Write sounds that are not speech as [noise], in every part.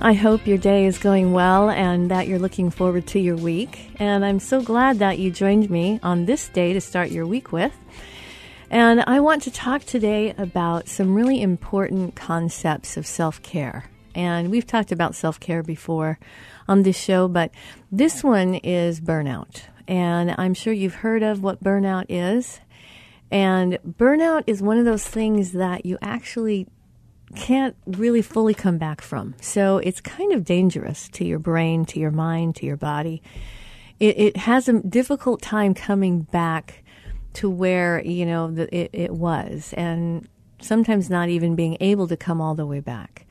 I hope your day is going well and that you're looking forward to your week. And I'm so glad that you joined me on this day to start your week with. And I want to talk today about some really important concepts of self care. And we've talked about self care before on this show, but this one is burnout. And I'm sure you've heard of what burnout is. And burnout is one of those things that you actually can't really fully come back from. So it's kind of dangerous to your brain, to your mind, to your body. It, it has a difficult time coming back to where, you know, the, it, it was, and sometimes not even being able to come all the way back.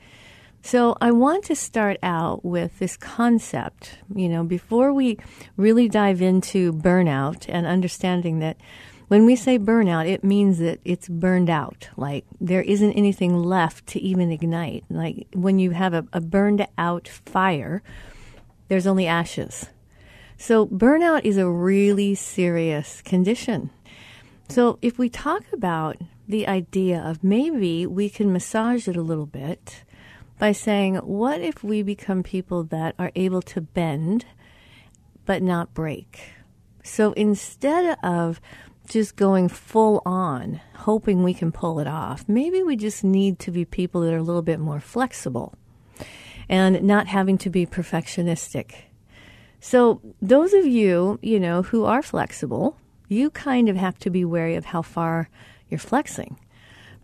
So I want to start out with this concept, you know, before we really dive into burnout and understanding that when we say burnout, it means that it's burned out. Like there isn't anything left to even ignite. Like when you have a, a burned out fire, there's only ashes. So burnout is a really serious condition. So if we talk about the idea of maybe we can massage it a little bit by saying, what if we become people that are able to bend but not break? So instead of just going full on, hoping we can pull it off. Maybe we just need to be people that are a little bit more flexible and not having to be perfectionistic. So, those of you, you know, who are flexible, you kind of have to be wary of how far you're flexing.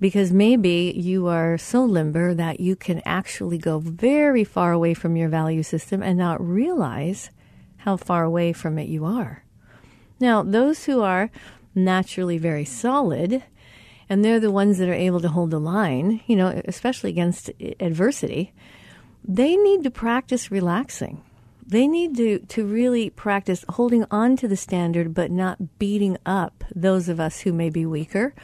Because maybe you are so limber that you can actually go very far away from your value system and not realize how far away from it you are. Now, those who are naturally very solid, and they're the ones that are able to hold the line, you know, especially against adversity, they need to practice relaxing. They need to, to really practice holding on to the standard but not beating up those of us who may be weaker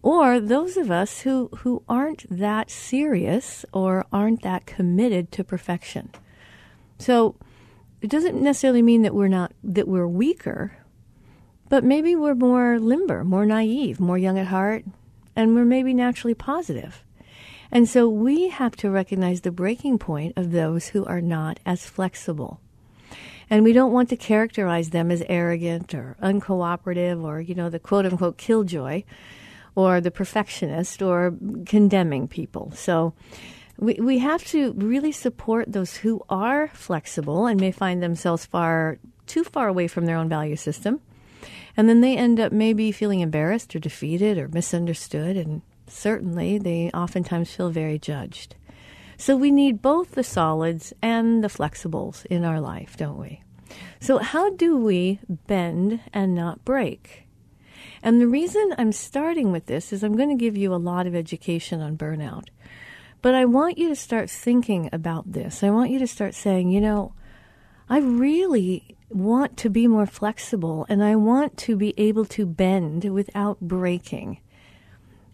or those of us who, who aren't that serious or aren't that committed to perfection. So it doesn't necessarily mean that we're not that we're weaker but maybe we're more limber, more naive, more young at heart, and we're maybe naturally positive. And so we have to recognize the breaking point of those who are not as flexible. And we don't want to characterize them as arrogant or uncooperative or, you know, the quote unquote killjoy or the perfectionist or condemning people. So we, we have to really support those who are flexible and may find themselves far too far away from their own value system and then they end up maybe feeling embarrassed or defeated or misunderstood, and certainly they oftentimes feel very judged. So we need both the solids and the flexibles in our life, don't we? So, how do we bend and not break? And the reason I'm starting with this is I'm going to give you a lot of education on burnout. But I want you to start thinking about this. I want you to start saying, you know, I really want to be more flexible and I want to be able to bend without breaking.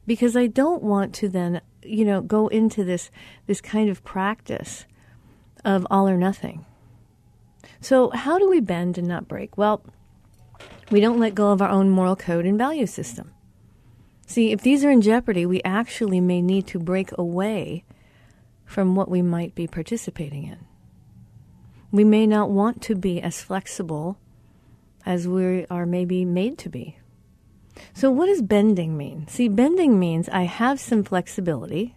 Because I don't want to then, you know, go into this this kind of practice of all or nothing. So, how do we bend and not break? Well, we don't let go of our own moral code and value system. See, if these are in jeopardy, we actually may need to break away from what we might be participating in. We may not want to be as flexible as we are maybe made to be. So, what does bending mean? See, bending means I have some flexibility,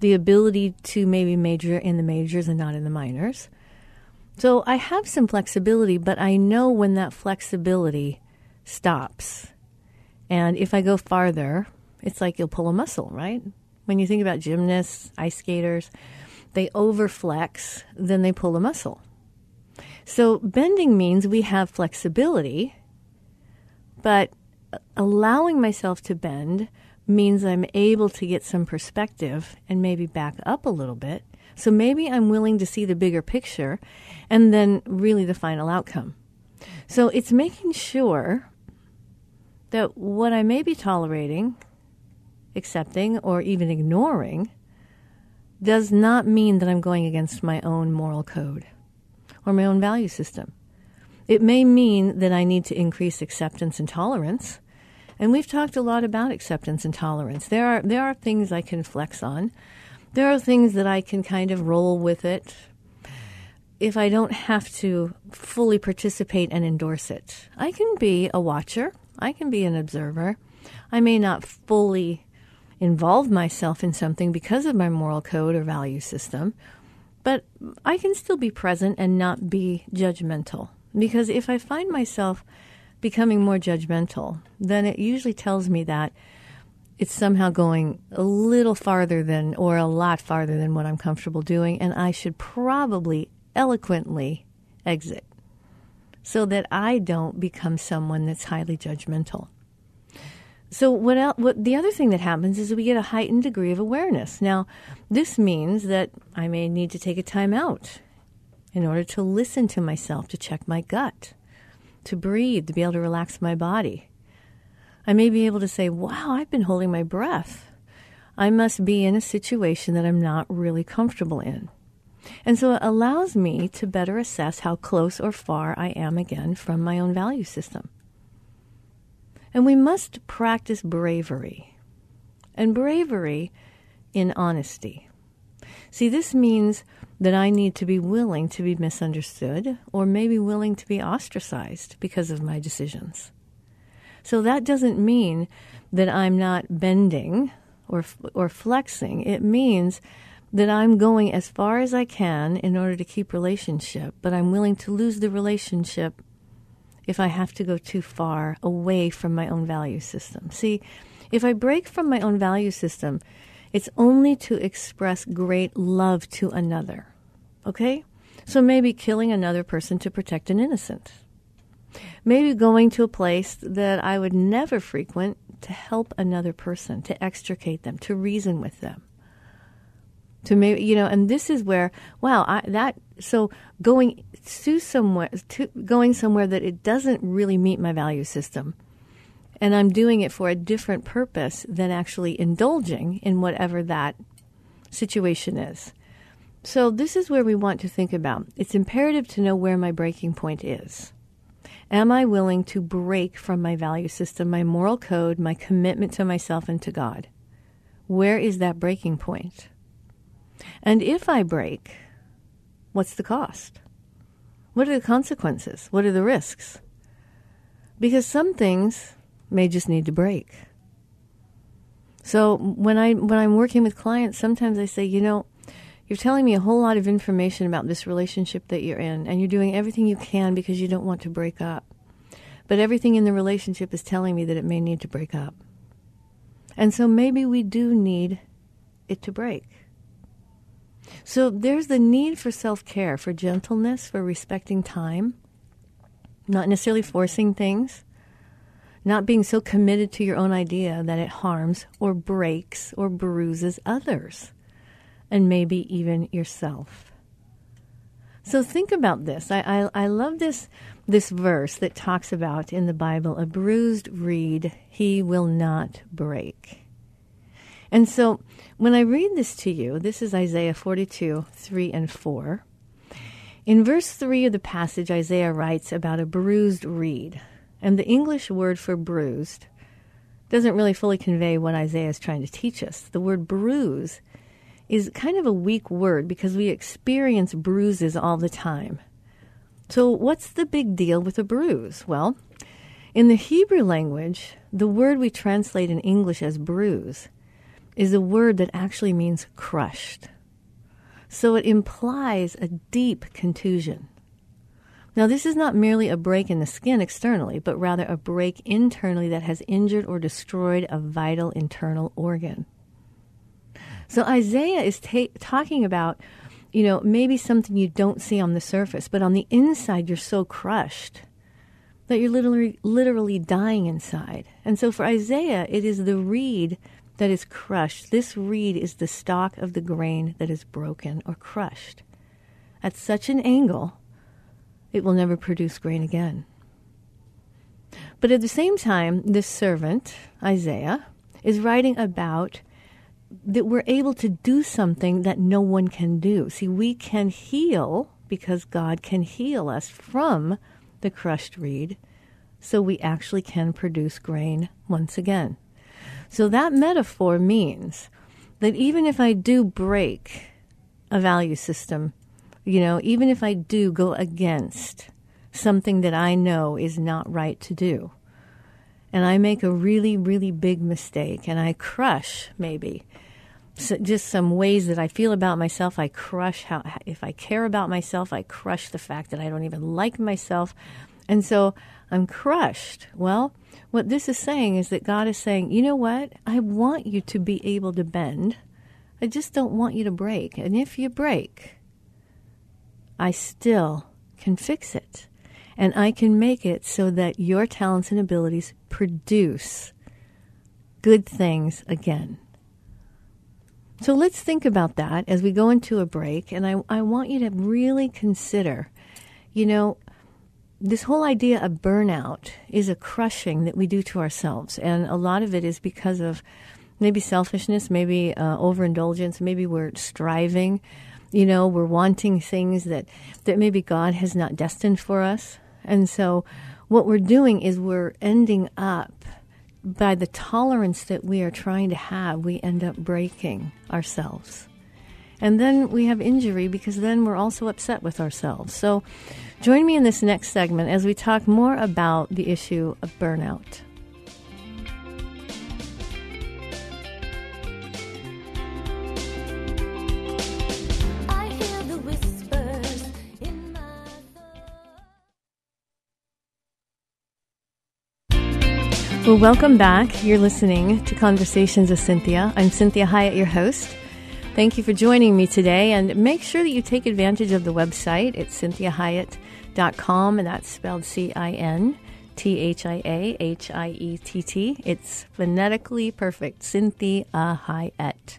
the ability to maybe major in the majors and not in the minors. So, I have some flexibility, but I know when that flexibility stops. And if I go farther, it's like you'll pull a muscle, right? When you think about gymnasts, ice skaters, they overflex, then they pull a muscle. So bending means we have flexibility, but allowing myself to bend means I'm able to get some perspective and maybe back up a little bit. So maybe I'm willing to see the bigger picture and then really the final outcome. So it's making sure that what I may be tolerating accepting, or even ignoring does not mean that I'm going against my own moral code or my own value system. It may mean that I need to increase acceptance and tolerance. And we've talked a lot about acceptance and tolerance. There are there are things I can flex on. There are things that I can kind of roll with it if I don't have to fully participate and endorse it. I can be a watcher. I can be an observer. I may not fully involve myself in something because of my moral code or value system, but I can still be present and not be judgmental. Because if I find myself becoming more judgmental, then it usually tells me that it's somehow going a little farther than, or a lot farther than what I'm comfortable doing, and I should probably eloquently exit so that I don't become someone that's highly judgmental. So what else, what the other thing that happens is we get a heightened degree of awareness. Now, this means that I may need to take a time out in order to listen to myself, to check my gut, to breathe, to be able to relax my body. I may be able to say, "Wow, I've been holding my breath. I must be in a situation that I'm not really comfortable in." And so it allows me to better assess how close or far I am again from my own value system. And we must practice bravery. And bravery in honesty. See, this means that I need to be willing to be misunderstood or maybe willing to be ostracized because of my decisions. So that doesn't mean that I'm not bending or, or flexing. It means that I'm going as far as I can in order to keep relationship, but I'm willing to lose the relationship if I have to go too far away from my own value system. See, if I break from my own value system, it's only to express great love to another. Okay? So maybe killing another person to protect an innocent. Maybe going to a place that I would never frequent to help another person, to extricate them, to reason with them to maybe you know and this is where wow I, that so going to somewhere to going somewhere that it doesn't really meet my value system. And i'm doing it for a different purpose than actually indulging in whatever that situation is. So this is where we want to think about. It's imperative to know where my breaking point is. Am i willing to break from my value system my moral code my commitment to myself and to god? Where is that breaking point and if I break, what's the cost? What are the consequences? What are the risks? Because some things may just need to break. So when I when I'm working with clients, sometimes I say, you know, you're telling me a whole lot of information about this relationship that you're in, and you're doing everything you can because you don't want to break up. But everything in the relationship is telling me that it may need to break up. And so maybe we do need it to break. So there's the need for self care, for gentleness, for respecting time, not necessarily forcing things, not being so committed to your own idea that it harms or breaks or bruises others, and maybe even yourself. So think about this. I, I, I love this this verse that talks about in the Bible a bruised reed he will not break. And so when I read this to you, this is Isaiah 42, 3 and 4. In verse 3 of the passage, Isaiah writes about a bruised reed. And the English word for bruised doesn't really fully convey what Isaiah is trying to teach us. The word bruise is kind of a weak word because we experience bruises all the time. So, what's the big deal with a bruise? Well, in the Hebrew language, the word we translate in English as bruise is a word that actually means crushed. So it implies a deep contusion. Now, this is not merely a break in the skin externally, but rather a break internally that has injured or destroyed a vital internal organ. So Isaiah is ta- talking about you know, maybe something you don't see on the surface, but on the inside you're so crushed that you're literally literally dying inside. And so for Isaiah, it is the reed that is crushed. This reed is the stalk of the grain that is broken or crushed. At such an angle, it will never produce grain again. But at the same time, this servant, Isaiah, is writing about that we're able to do something that no one can do. See, we can heal because God can heal us from the crushed reed, so we actually can produce grain once again. So that metaphor means that even if I do break a value system, you know, even if I do go against something that I know is not right to do, and I make a really, really big mistake and I crush maybe so just some ways that I feel about myself. I crush how, if I care about myself, I crush the fact that I don't even like myself. And so I'm crushed. Well, what this is saying is that God is saying, you know what? I want you to be able to bend. I just don't want you to break. And if you break, I still can fix it. And I can make it so that your talents and abilities produce good things again. So let's think about that as we go into a break. And I, I want you to really consider, you know, this whole idea of burnout is a crushing that we do to ourselves. And a lot of it is because of maybe selfishness, maybe uh, overindulgence, maybe we're striving, you know, we're wanting things that, that maybe God has not destined for us. And so what we're doing is we're ending up by the tolerance that we are trying to have, we end up breaking ourselves. And then we have injury because then we're also upset with ourselves. So join me in this next segment as we talk more about the issue of burnout. Well, welcome back. You're listening to Conversations with Cinthia. I'm Cinthia Hiett, your host. Thank you for joining me today, and make sure that you take advantage of the website. It's cinthiahiett.com, and that's spelled C I N T H I A H I E T T. It's phonetically perfect, Cinthia Hiett.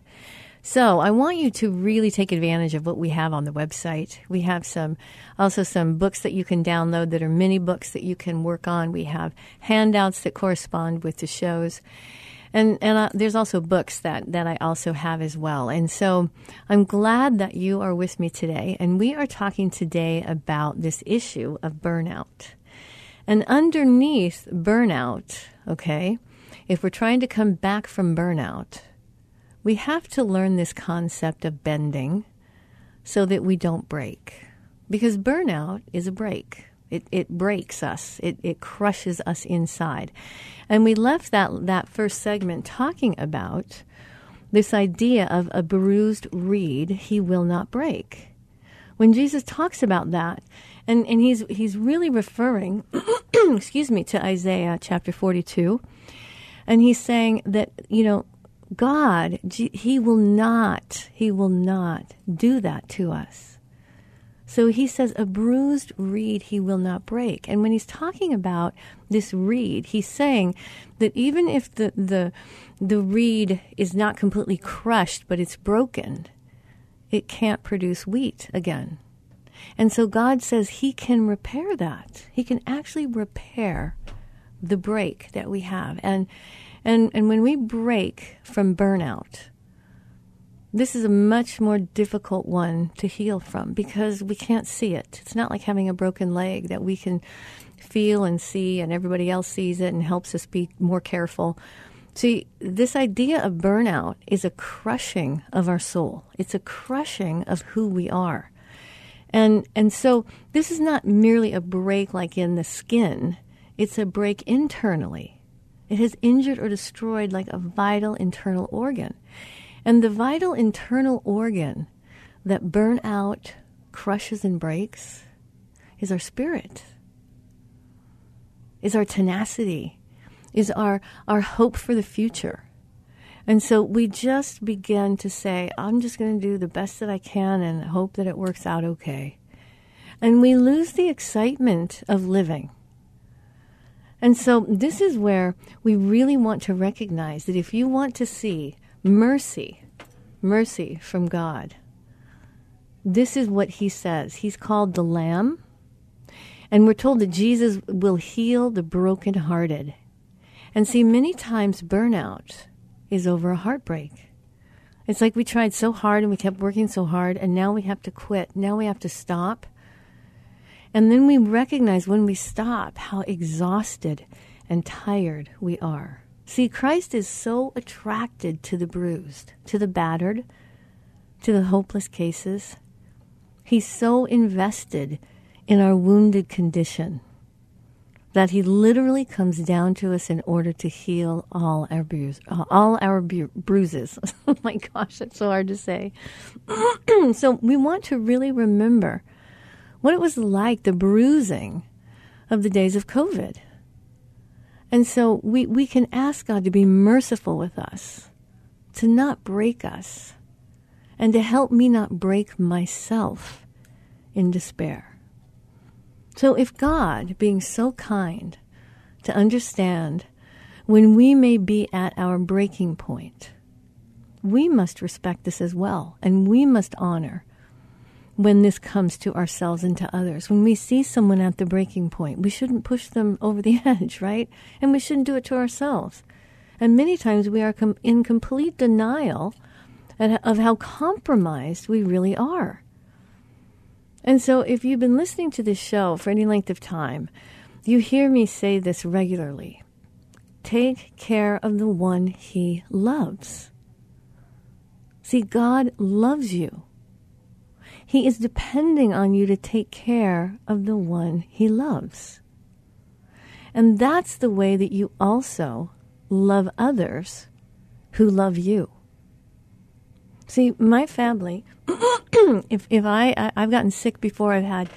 So I want you to really take advantage of what we have on the website. We have some, also some books that you can download that are mini books that you can work on. We have handouts that correspond with the shows. And, and uh, there's also books that, that I also have as well. And so I'm glad that you are with me today. And we are talking today about this issue of burnout. And underneath burnout, okay, if we're trying to come back from burnout, we have to learn this concept of bending so that we don't break. Because burnout is a break. It, it breaks us. It, it crushes us inside. And we left that, that first segment talking about this idea of a bruised reed he will not break. When Jesus talks about that, and, and he's, he's really referring, [clears throat] excuse me, to Isaiah chapter 42, and he's saying that, you know, God, He will not, He will not do that to us. So he says, a bruised reed he will not break. And when he's talking about this reed, he's saying that even if the, the, the reed is not completely crushed, but it's broken, it can't produce wheat again. And so God says he can repair that. He can actually repair the break that we have. And, and, and when we break from burnout, this is a much more difficult one to heal from because we can't see it. It's not like having a broken leg that we can feel and see, and everybody else sees it and helps us be more careful. See, this idea of burnout is a crushing of our soul. It's a crushing of who we are. And and so this is not merely a break like in the skin. It's a break internally. It has injured or destroyed like a vital internal organ. And the vital internal organ that burnout crushes and breaks is our spirit, is our tenacity, is our, our hope for the future. And so we just begin to say, I'm just going to do the best that I can and hope that it works out okay. And we lose the excitement of living. And so this is where we really want to recognize that if you want to see mercy, mercy from God. This is what he says. He's called the Lamb. And we're told that Jesus will heal the brokenhearted. And see, many times burnout is over a heartbreak. It's like we tried so hard and we kept working so hard, and now we have to quit. Now we have to stop. And then we recognize when we stop how exhausted and tired we are. See, Christ is so attracted to the bruised, to the battered, to the hopeless cases. He's so invested in our wounded condition that he literally comes down to us in order to heal all our bruises. Uh, all our bu- bruises. [laughs] oh my gosh, that's so hard to say. [clears throat] so we want to really remember what it was like the bruising of the days of COVID. And so we, we can ask God to be merciful with us, to not break us, and to help me not break myself in despair. So if God, being so kind to understand when we may be at our breaking point, we must respect this as well, and we must honor when this comes to ourselves and to others. When we see someone at the breaking point, we shouldn't push them over the [laughs] edge, right? And we shouldn't do it to ourselves. And many times we are com- in complete denial of how compromised we really are. And so, if you've been listening to this show for any length of time, you hear me say this regularly take care of the one he loves. See, God loves you. He is depending on you to take care of the one he loves. And that's the way that you also love others who love you. See, my family, [clears throat] if, if I, I, have gotten sick before, I've had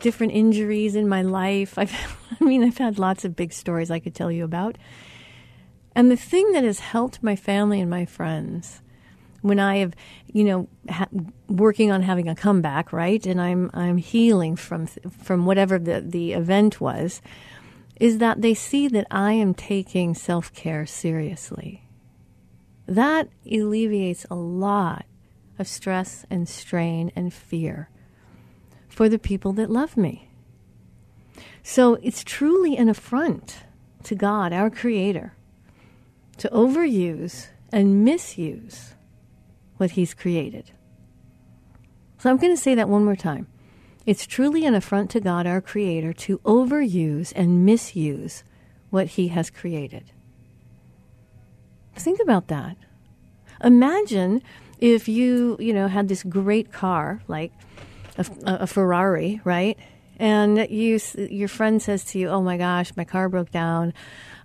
different injuries in my life. [laughs] I've, I mean, I've had lots of big stories I could tell you about. And the thing that has helped my family and my friends when I have, you know, ha- working on having a comeback, right, and I'm I'm healing from from whatever the the event was, is that they see that I am taking self care seriously. That alleviates a lot of stress and strain and fear for the people that love me. So it's truly an affront to God, our Creator, to overuse and misuse what He's created. So I'm going to say that one more time. It's truly an affront to God, our Creator, to overuse and misuse what He has created. Think about that. Imagine if you, you know, had this great car, like a, a Ferrari, right? And you, your friend says to you, "Oh my gosh, my car broke down.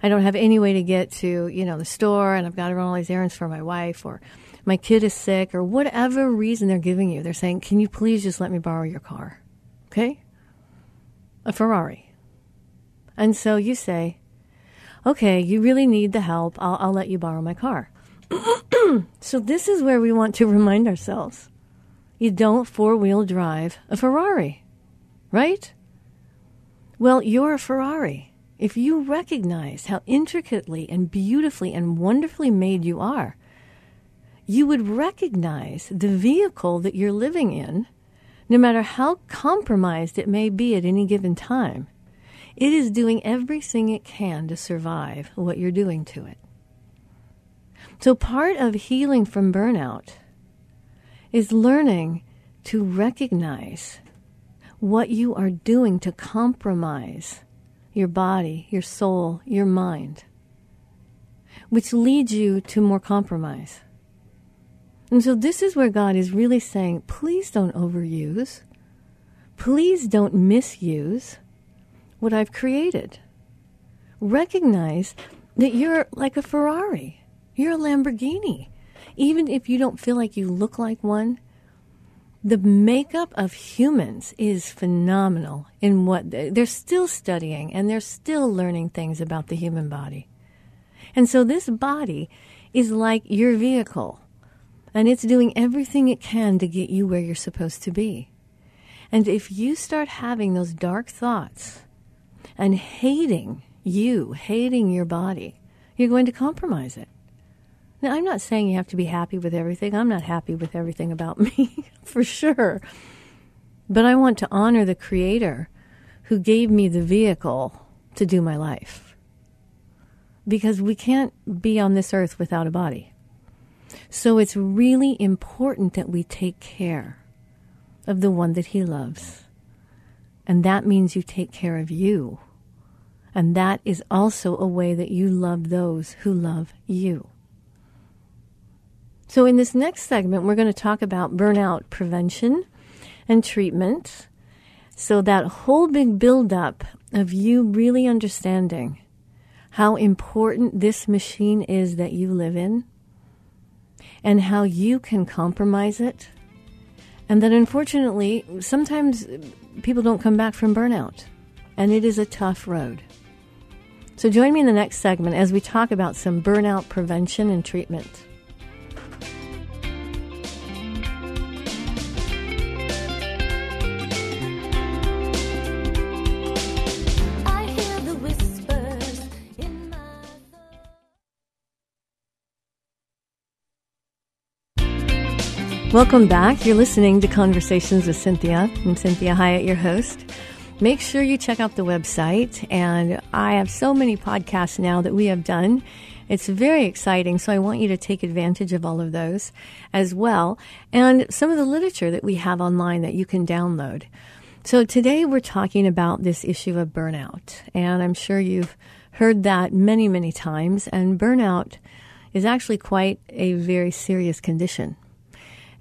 I don't have any way to get to, you know, the store, and I've got to run all these errands for my wife." Or my kid is sick, or whatever reason they're giving you. They're saying, Can you please just let me borrow your car? Okay? A Ferrari. And so you say, Okay, you really need the help. I'll, I'll let you borrow my car. [clears throat] so, this is where we want to [laughs] remind ourselves you don't four wheel drive a Ferrari, right? Well, you're a Ferrari. If you recognize how intricately and beautifully and wonderfully made you are, you would recognize the vehicle that you're living in, no matter how compromised it may be at any given time. It is doing everything it can to survive what you're doing to it. So, part of healing from burnout is learning to recognize what you are doing to compromise your body, your soul, your mind, which leads you to more compromise. And so, this is where God is really saying, please don't overuse, please don't misuse what I've created. Recognize that you're like a Ferrari, you're a Lamborghini. Even if you don't feel like you look like one, the makeup of humans is phenomenal in what they're still studying and they're still learning things about the human body. And so this body is like your vehicle and it's doing everything it can to get you where you're supposed to be. And if you start having those dark thoughts and hating you, hating your body, you're going to compromise it. Now, I'm not saying you have to be happy with everything. I'm not happy with everything about [laughs] me, for sure. But I want to honor the Creator who gave me the vehicle to do my life. Because we can't be on this earth without a body. So it's really important that we take care of the one that He loves. And that means you take care of you. And that is also a way that you love those who love you. So, in this next segment, we're going to talk about burnout prevention and treatment. So, that whole big buildup of you really understanding how important this machine is that you live in and how you can compromise it. And that unfortunately, sometimes people don't come back from burnout, and it is a tough road. So, join me in the next segment as we talk about some burnout prevention and treatment. Welcome back. You're listening to Conversations with Cinthia. I'm Cinthia Hiett, your host. Make sure you check out the website. And I have so many podcasts now that we have done. It's very exciting. So I want you to take advantage of all of those as well. And some of the literature that we have online that you can download. So today we're talking about this issue of burnout. And I'm sure you've heard that many, many times. And burnout is actually quite a very serious condition.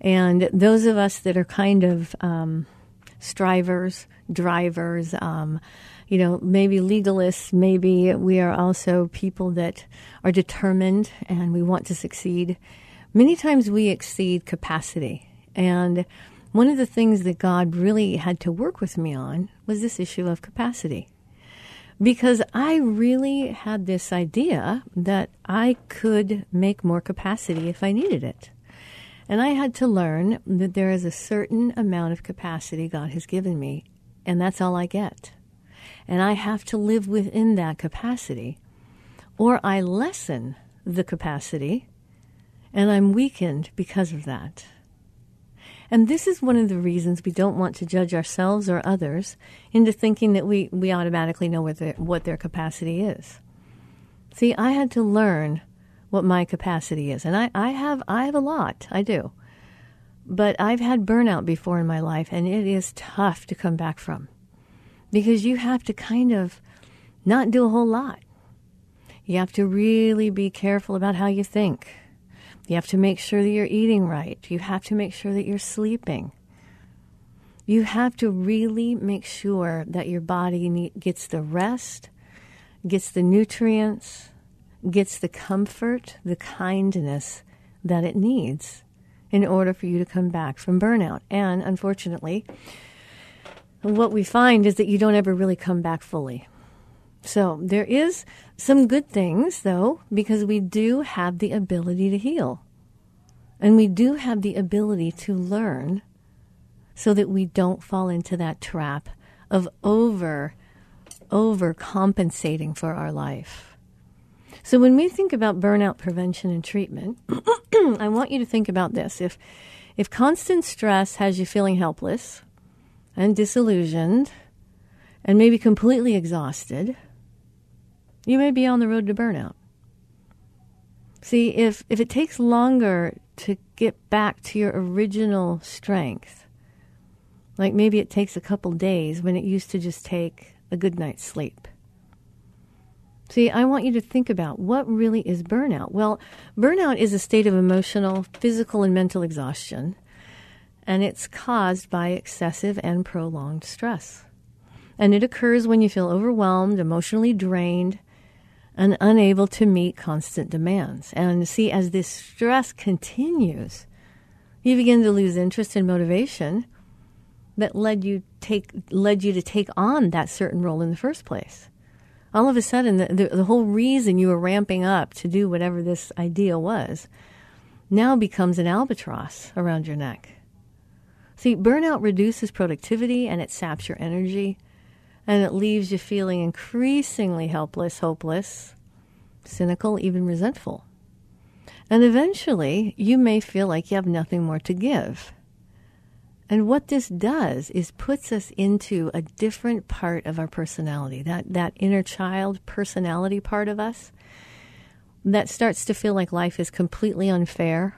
And those of us that are kind of um, strivers, drivers, um, you know, maybe legalists, maybe we are also people that are determined and we want to succeed. Many times we exceed capacity. And one of the things that God really had to work with me on was this issue of capacity. Because I really had this idea that I could make more capacity if I needed it. And I had to learn that there is a certain amount of capacity God has given me, and that's all I get. And I have to live within that capacity, or I lessen the capacity, and I'm weakened because of that. And this is one of the reasons we don't want to judge ourselves or others into thinking that we, we automatically know what their, what their capacity is. See, I had to learn what my capacity is. And I, I have I have a lot. I do. But I've had burnout before in my life and it is tough to come back from. Because you have to kind of not do a whole lot. You have to really be careful about how you think. You have to make sure that you're eating right. You have to make sure that you're sleeping. You have to really make sure that your body gets the rest, gets the nutrients, gets the comfort, the kindness that it needs in order for you to come back from burnout. And unfortunately, what we find is that you don't ever really come back fully. So there is some good things, though, because we do have the ability to heal. And we do have the ability to learn so that we don't fall into that trap of over overcompensating for our life. So when we think about burnout prevention and treatment, [clears throat] I want you to think about this. If if constant stress has you feeling helpless and disillusioned and maybe completely exhausted, you may be on the road to burnout. See, if, if it takes longer to get back to your original strength, like maybe it takes a couple days when it used to just take a good night's sleep. See, I want you to think about what really is burnout. Well, burnout is a state of emotional, physical, and mental exhaustion, and it's caused by excessive and prolonged stress. And it occurs when you feel overwhelmed, emotionally drained, and unable to meet constant demands. And see, as this stress continues, you begin to lose interest and motivation that led you take led you to take on that certain role in the first place. All of a sudden, the, the, the whole reason you were ramping up to do whatever this idea was now becomes an albatross around your neck. See, burnout reduces productivity and it saps your energy and it leaves you feeling increasingly helpless, hopeless, cynical, even resentful. And eventually, you may feel like you have nothing more to give. And what this does is puts us into a different part of our personality, that, that inner child personality part of us that starts to feel like life is completely unfair.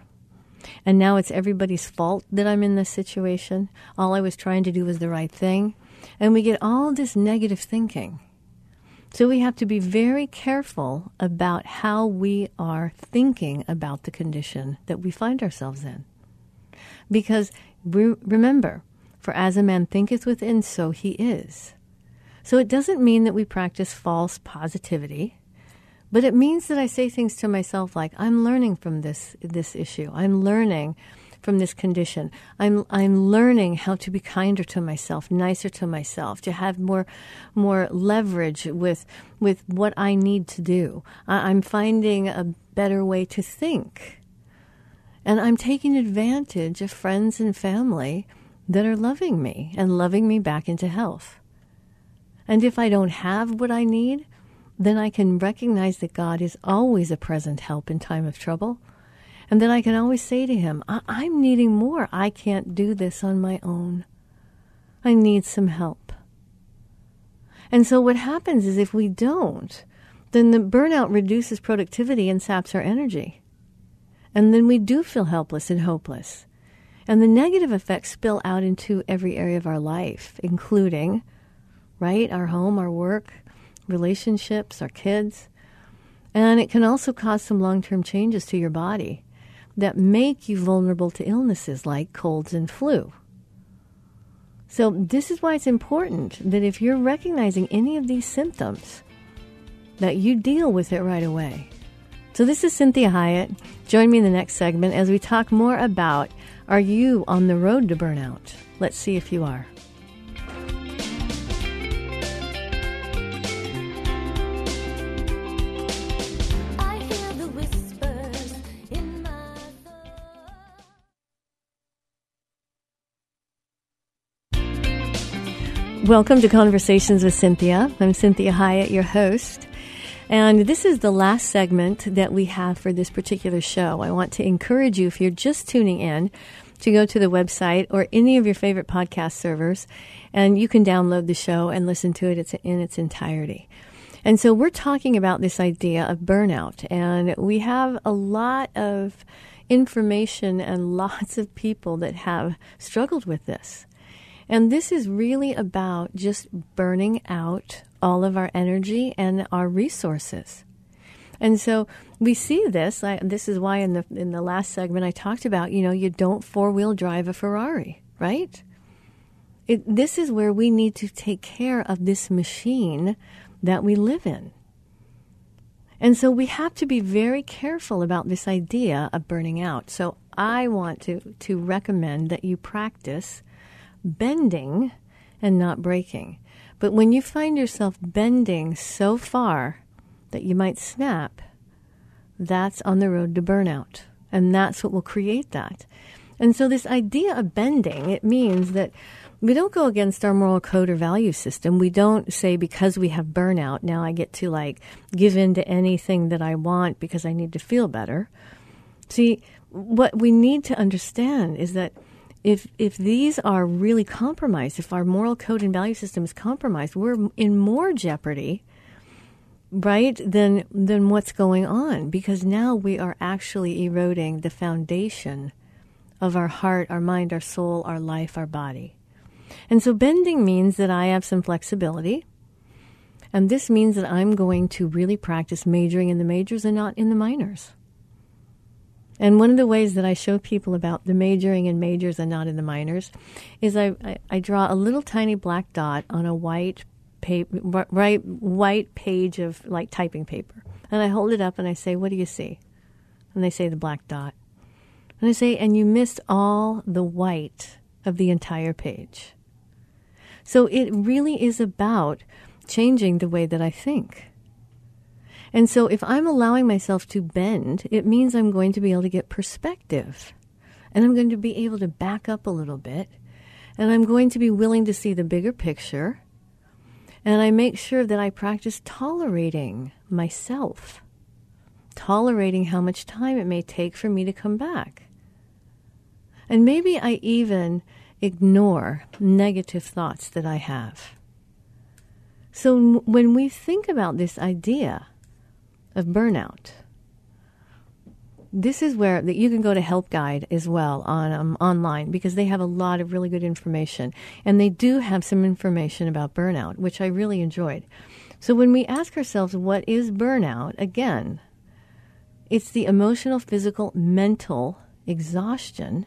And now it's everybody's fault that I'm in this situation. All I was trying to do was the right thing. And we get all this negative thinking. So we have to be very careful about how we are thinking about the condition that we find ourselves in. Because Re- remember, for as a man thinketh within, so he is. So it doesn't mean that we practice false positivity, but it means that I say things to myself like, I'm learning from this, this issue. I'm learning from this condition. I'm, I'm learning how to be kinder to myself, nicer to myself, to have more, more leverage with, with what I need to do. I, I'm finding a better way to think. And I'm taking advantage of friends and family that are loving me and loving me back into health. And if I don't have what I need, then I can recognize that God is always a present help in time of trouble. And then I can always say to Him, I- am needing more. I can't do this on my own. I need some help. And so what happens is if we don't, then the burnout reduces productivity and saps our energy. And then we do feel helpless and hopeless. And the negative effects spill out into every area of our life, including, right, our home, our work, relationships, our kids. And it can also cause some long term changes to your body that make you vulnerable to illnesses like colds and flu. So, this is why it's important that if you're recognizing any of these symptoms, that you deal with it right away. So, this is Cinthia Hiett. Join me in the next segment as we talk more about are you on the road to burnout? Let's see if you are. Welcome to Conversations with Cinthia. I'm Cinthia Hiett, your host. And this is the last segment that we have for this particular show. I want to encourage you, if you're just tuning in, to go to the website or any of your favorite podcast servers, and you can download the show and listen to it in its entirety. And so we're talking about this idea of burnout, and we have a lot of information and [laughs] lots of people that have struggled with this. And this is really about just burning out all of our energy and our resources. And so we see this. I, this is why in the in the last segment I talked about. You know, you don't four wheel drive a Ferrari, right? It, this is where we need to take care of this machine that we live in. And so we have to be very careful about this idea of burning out. So I want to, to recommend that you practice bending and not breaking. But when you find yourself bending so far that you might snap, that's on the road to burnout. And that's what will create that. And so this idea of bending, it means that we don't go against our moral code or value system. We don't say because we have burnout, now I get to like give in to anything that I want because I need to feel better. See, what we need to understand is that if if these are really compromised, if our moral code and value system is compromised, we're in more jeopardy, right? Than than what's going on because now we are actually eroding the foundation of our heart, our mind, our soul, our life, our body. And so bending means that I have some flexibility. And this means that I'm going to really practice majoring in the majors and not in the minors. And one of the ways that I show people about the majoring in majors and not in the minors is I, I, I draw a little tiny black dot on a white paper, right, white page of like typing paper. And I hold it up and I say, What do you see? And they say the black dot. And I say, And you missed all the white of the entire page. So it really is about changing the way that I think. And so if I'm allowing myself to bend, it means I'm going to be able to get perspective. And I'm going to be able to back up a little bit. And I'm going to be willing to see the bigger picture. And I make sure that I practice tolerating myself, tolerating how much time it may take for me to come back. And maybe I even ignore negative thoughts that I have. So when we think about this idea of burnout, this is where that you can go to Help Guide as well on um, online because they have a lot of really good information, and they do have some information about burnout, which I really enjoyed. So when we ask ourselves, what is burnout? Again, it's the emotional, physical, mental exhaustion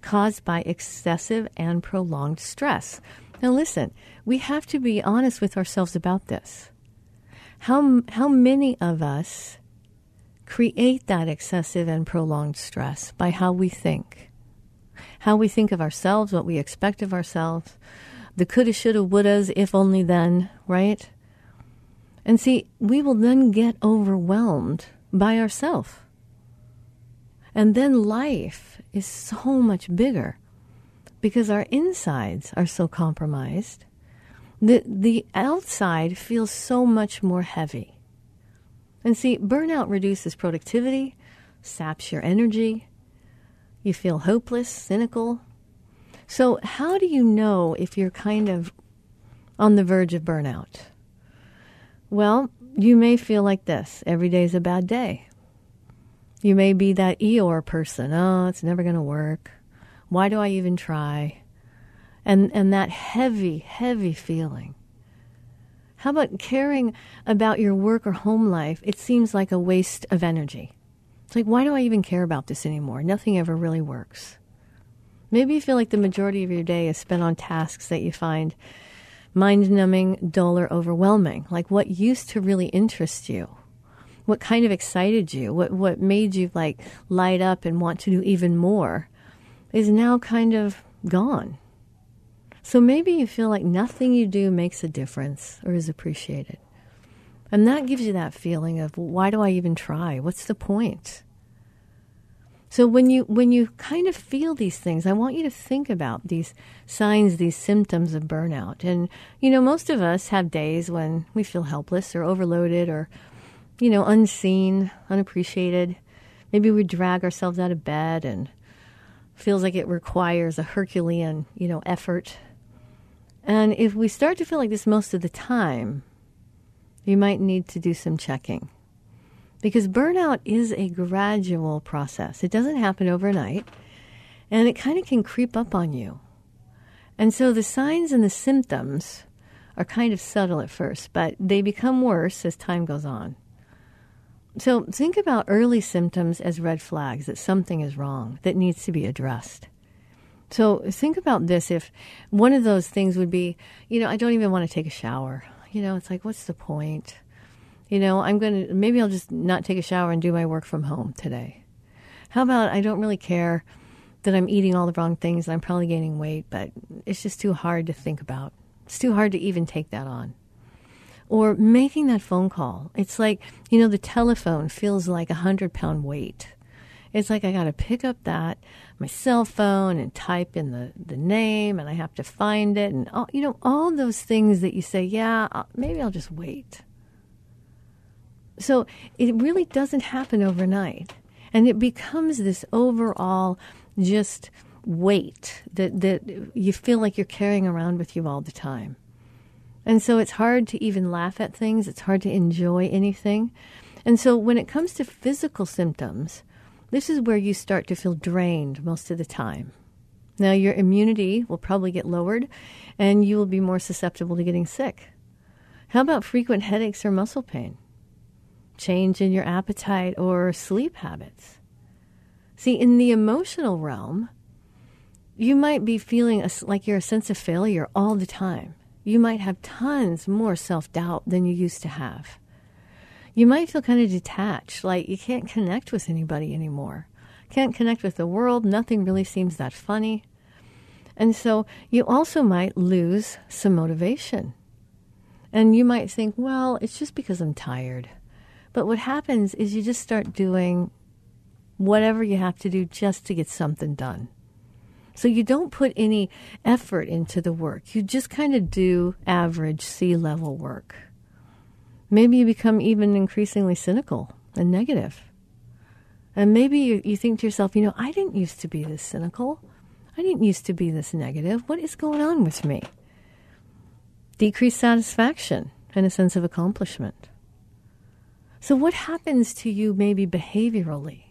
caused by excessive and prolonged stress. Now, listen, we have to be honest with ourselves about this. How, how many of us create that excessive and prolonged stress by how we think? How we think of ourselves, what we expect of ourselves, the coulda, shoulda, wouldas, if only then, right? And see, we will then get overwhelmed by ourselves. And then life is so much bigger because our insides are so compromised. The, the outside feels so much more heavy. And see, burnout reduces productivity, saps your energy. You feel hopeless, cynical. So, how do you know if you're kind of on the verge of burnout? Well, you may feel like this every day is a bad day. You may be that Eeyore person. Oh, it's never going to work. Why do I even try? And, and that heavy, heavy feeling. How about caring about your work or home life? It seems like a waste of energy. It's like, why do I even care about this anymore? Nothing ever really works. Maybe you feel like the majority of your day is spent on tasks that you find mind numbing, dull, or overwhelming, like what used to really interest you what kind of excited you, what what made you like light up and want to do even more, is now kind of gone. So maybe you feel like nothing you do makes a difference or is appreciated. And that gives you that feeling of why do I even try? What's the point? So when you when you kind of feel these things, I want you to think about these signs, these symptoms of burnout. And you know, most of us have days when we feel helpless or overloaded or you know, unseen, unappreciated. Maybe we drag ourselves out of bed and feels like it requires a Herculean, you know, effort. And if we start to feel like this most of the time, you might need to do some checking. Because burnout is a gradual process. It doesn't happen overnight, and it kind of can creep up on you. And so the signs and the symptoms are kind of subtle at first, but they become worse as time goes on. So think about early symptoms as red flags that something is wrong that needs to be addressed. So think about this if one of those things would be, you know, I don't even want to take a shower. You know, it's like, what's the point? You know, I'm going to, maybe I'll just not take a shower and do my work from home today. How about I don't really care that I'm eating all the wrong things and I'm probably gaining weight, but it's just too hard to think about It's too hard to even take that on. Or making that phone call. It's like, you know, the telephone feels like a hundred pound weight. It's like I got to pick up that my cell phone and type in the, the name and I have to find it and all, you know all those things that you say, yeah, I'll, maybe I'll just wait. So it really doesn't happen overnight. And it becomes this overall just weight that, that you feel like you're carrying around with you all the time. And so it's hard to even laugh at things, it's hard to enjoy anything. And so when it comes to physical symptoms, this is where you start to feel drained most of the time. Now, your immunity will probably get lowered and you will be more susceptible to getting sick. How about frequent headaches or muscle pain? Change in your appetite or sleep habits? See, in the emotional realm, you might be feeling a, like you're a sense of failure all the time. You might have tons more self doubt than you used to have. You might feel kind of detached, like you can't connect with anybody anymore. Can't connect with the world. Nothing really seems that funny. And so you also might lose some motivation. And you might think, well, it's just because I'm tired. But what happens is you just start doing whatever you have to do just to get something done. So you don't put any effort into the work. You just kind of do average sea level work. Maybe you become even increasingly cynical and negative. And maybe you, you think to yourself, you know, I didn't used to be this cynical. I didn't used to be this negative. What is going on with me? Decreased satisfaction and a sense of accomplishment. So, what happens to you maybe behaviorally?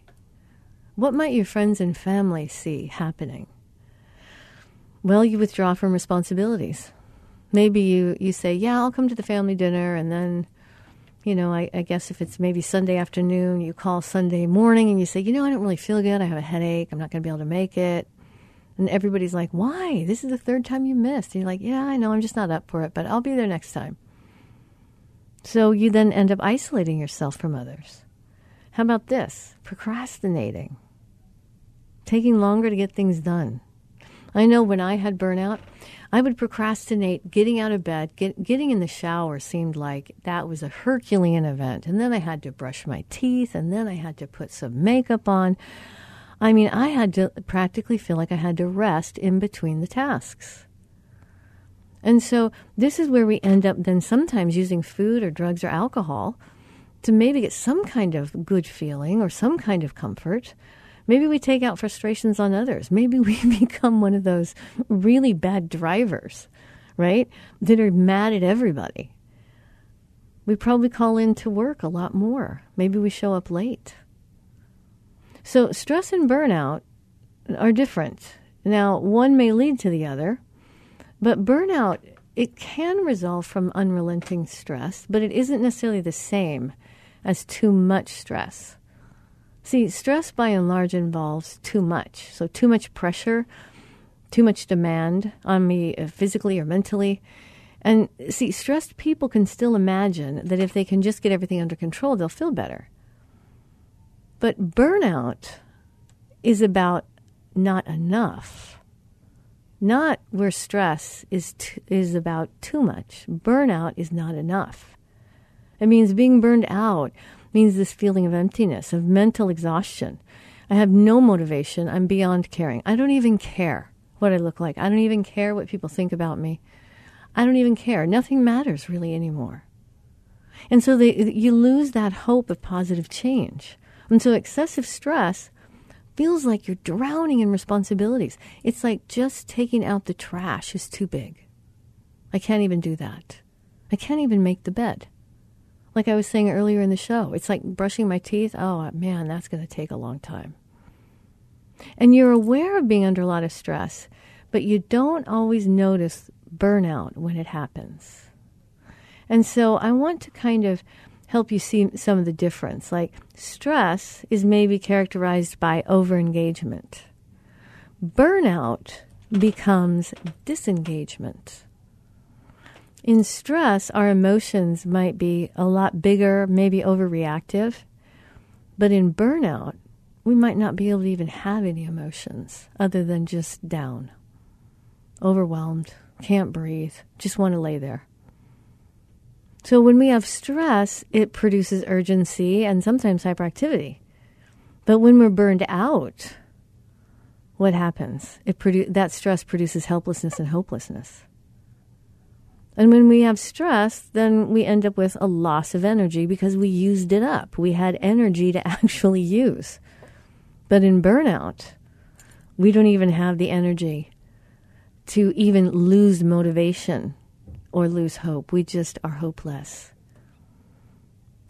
What might your friends and family see happening? Well, you withdraw from responsibilities. Maybe you, you say, Yeah, I'll come to the family dinner. And then, you know, I, I guess if it's maybe Sunday afternoon, you call Sunday morning and you say, You know, I don't really feel good. I have a headache. I'm not going to be able to make it. And everybody's like, Why? This is the third time you missed. And you're like, Yeah, I know. I'm just not up for it, but I'll be there next time. So you then end up isolating yourself from others. How about this? Procrastinating, taking longer to get things done. I know when I had burnout, I would procrastinate getting out of bed. Get, getting in the shower seemed like that was a Herculean event. And then I had to brush my teeth, and then I had to put some makeup on. I mean, I had to practically feel like I had to rest in between the tasks. And so this is where we end up then sometimes using food or drugs or alcohol to maybe get some kind of good feeling or some kind of comfort. Maybe we take out frustrations on others. Maybe we [laughs] become one of those really bad drivers, right? That are mad at everybody. We probably call in to work a lot more. Maybe we show up late. So, stress and burnout are different. Now, one may lead to the other, but burnout, it can result from unrelenting stress, but it isn't necessarily the same as too much stress. See, stress by and large involves too much. So, too much pressure, too much demand on me uh, physically or mentally. And see, stressed people can still imagine that if they can just get everything under control, they'll feel better. But burnout is about not enough. Not where stress is t- is about too much. Burnout is not enough. It means being burned out means this feeling of emptiness, of mental exhaustion. I have no motivation. I'm beyond caring. I don't even care what I look like. I don't even care what people think about me. I don't even care. Nothing matters really anymore. And so they, you lose that hope of positive change. And so excessive stress feels like you're drowning in responsibilities. It's like just taking out the trash is too big. I can't even do that. I can't even make the bed. Like I was saying earlier in the show, it's like brushing my teeth. Oh, uh, man, that's going to take a long time. And you're aware of being under a lot of stress, but you don't always notice burnout when it happens. And so I want to kind of help you see some of the difference. Like stress is maybe characterized by overengagement. Burnout becomes disengagement. In stress, our emotions might be a lot bigger, maybe overreactive. But in burnout, we might not be able to even have any emotions other than just down, overwhelmed, can't breathe, just want to lay there. So when we have stress, it produces urgency and sometimes hyperactivity. But when we're burned out, what happens? It produ- that stress produces helplessness and hopelessness. And when we have stress, then we end up with a loss of energy because we used it up. We had energy to [laughs] actually use. But in burnout, we don't even have the energy to even lose motivation or lose hope. We just are hopeless.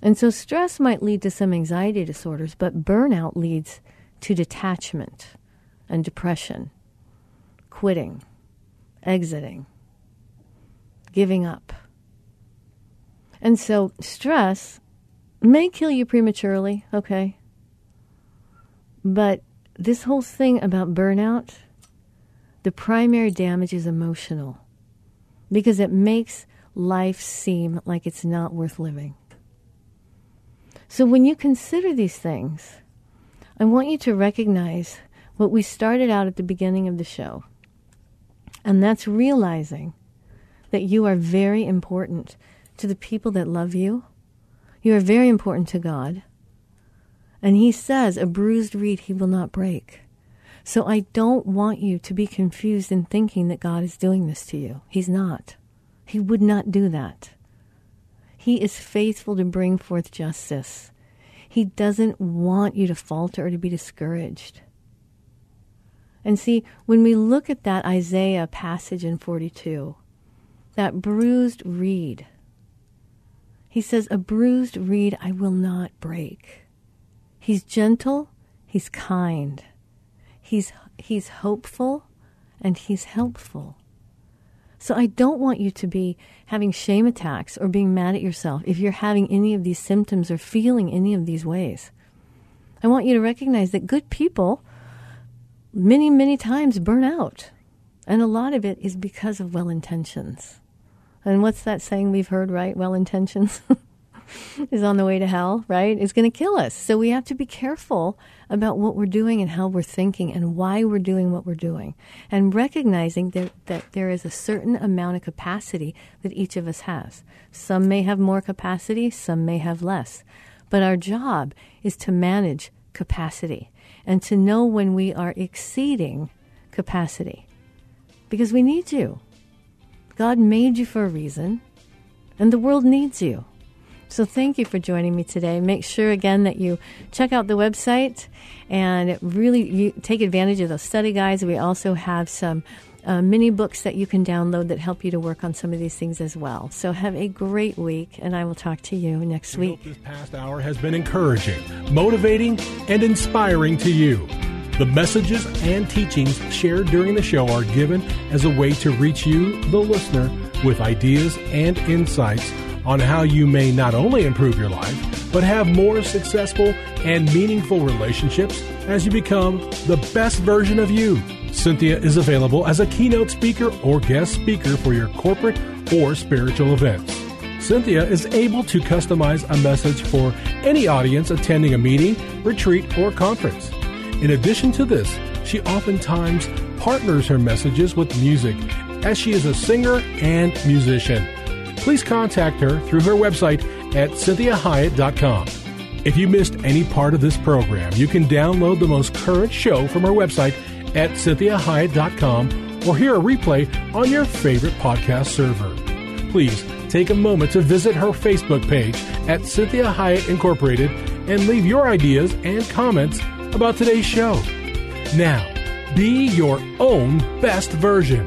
And so stress might lead to some anxiety disorders, but burnout leads to detachment and depression, quitting, exiting, giving up. And so stress may kill you prematurely, okay? But this whole thing about burnout, the primary damage is emotional because it makes life seem like it's not worth living. So when you consider these things, I want you to recognize what we started out at the beginning of the show. And that's realizing that you are very important to the people that love you. You are very important to God. And He says, a bruised reed He will not break. So I don't want you to be confused in thinking that God is doing this to you. He's not. He would not do that. He is faithful to bring forth justice. He doesn't want you to falter or to be discouraged. And see, when we look at that Isaiah passage in 42, that bruised reed, he says, A bruised reed I will not break. He's gentle, he's kind. He's, he's hopeful and he's helpful. So I don't want you to be having shame attacks or being mad at yourself if you're having any of these symptoms or feeling any of these ways. I want you to recognize that good people many, many times burn out. And a lot of it is because of well intentions. And what's that saying we've heard, right? Well intentions. [laughs] is on the way to hell, right? Is going to kill us. So we have to be careful about what we're doing and how we're thinking and why we're doing what we're doing. And recognizing that, that there is a certain amount of capacity that each of us has. Some may have more capacity, some may have less. But our job is to manage capacity and to know when we are exceeding capacity. Because we need you. God made you for a reason, and the world needs you. So thank you for joining me today. Make sure again that you check out the website and really you take advantage of those study guides. We also have some uh, mini books that you can download that help you to work on some of these things as well. So have a great week, and I will talk to you next we week. this past hour has been encouraging, motivating, and inspiring to you. The messages and teachings shared during the show are given as a way to reach you, the listener, with ideas and insights on how you may not only improve your life, but have more successful and meaningful relationships as you become the best version of you. Cinthia is available as a keynote speaker or guest speaker for your corporate or spiritual events. Cinthia is able to customize a message for any audience attending a meeting, retreat, or conference. In addition to this, she oftentimes partners her messages with music as she is a singer and musician please contact her through her website at cinthiahiett.com. If you missed any part of this program, you can download the most current show from her website at cinthiahiett.com or hear a replay on your favorite podcast server. Please take a moment to visit her Facebook page at Cinthia Hiett Incorporated and leave your ideas and comments about today's show. Now, be your own best version.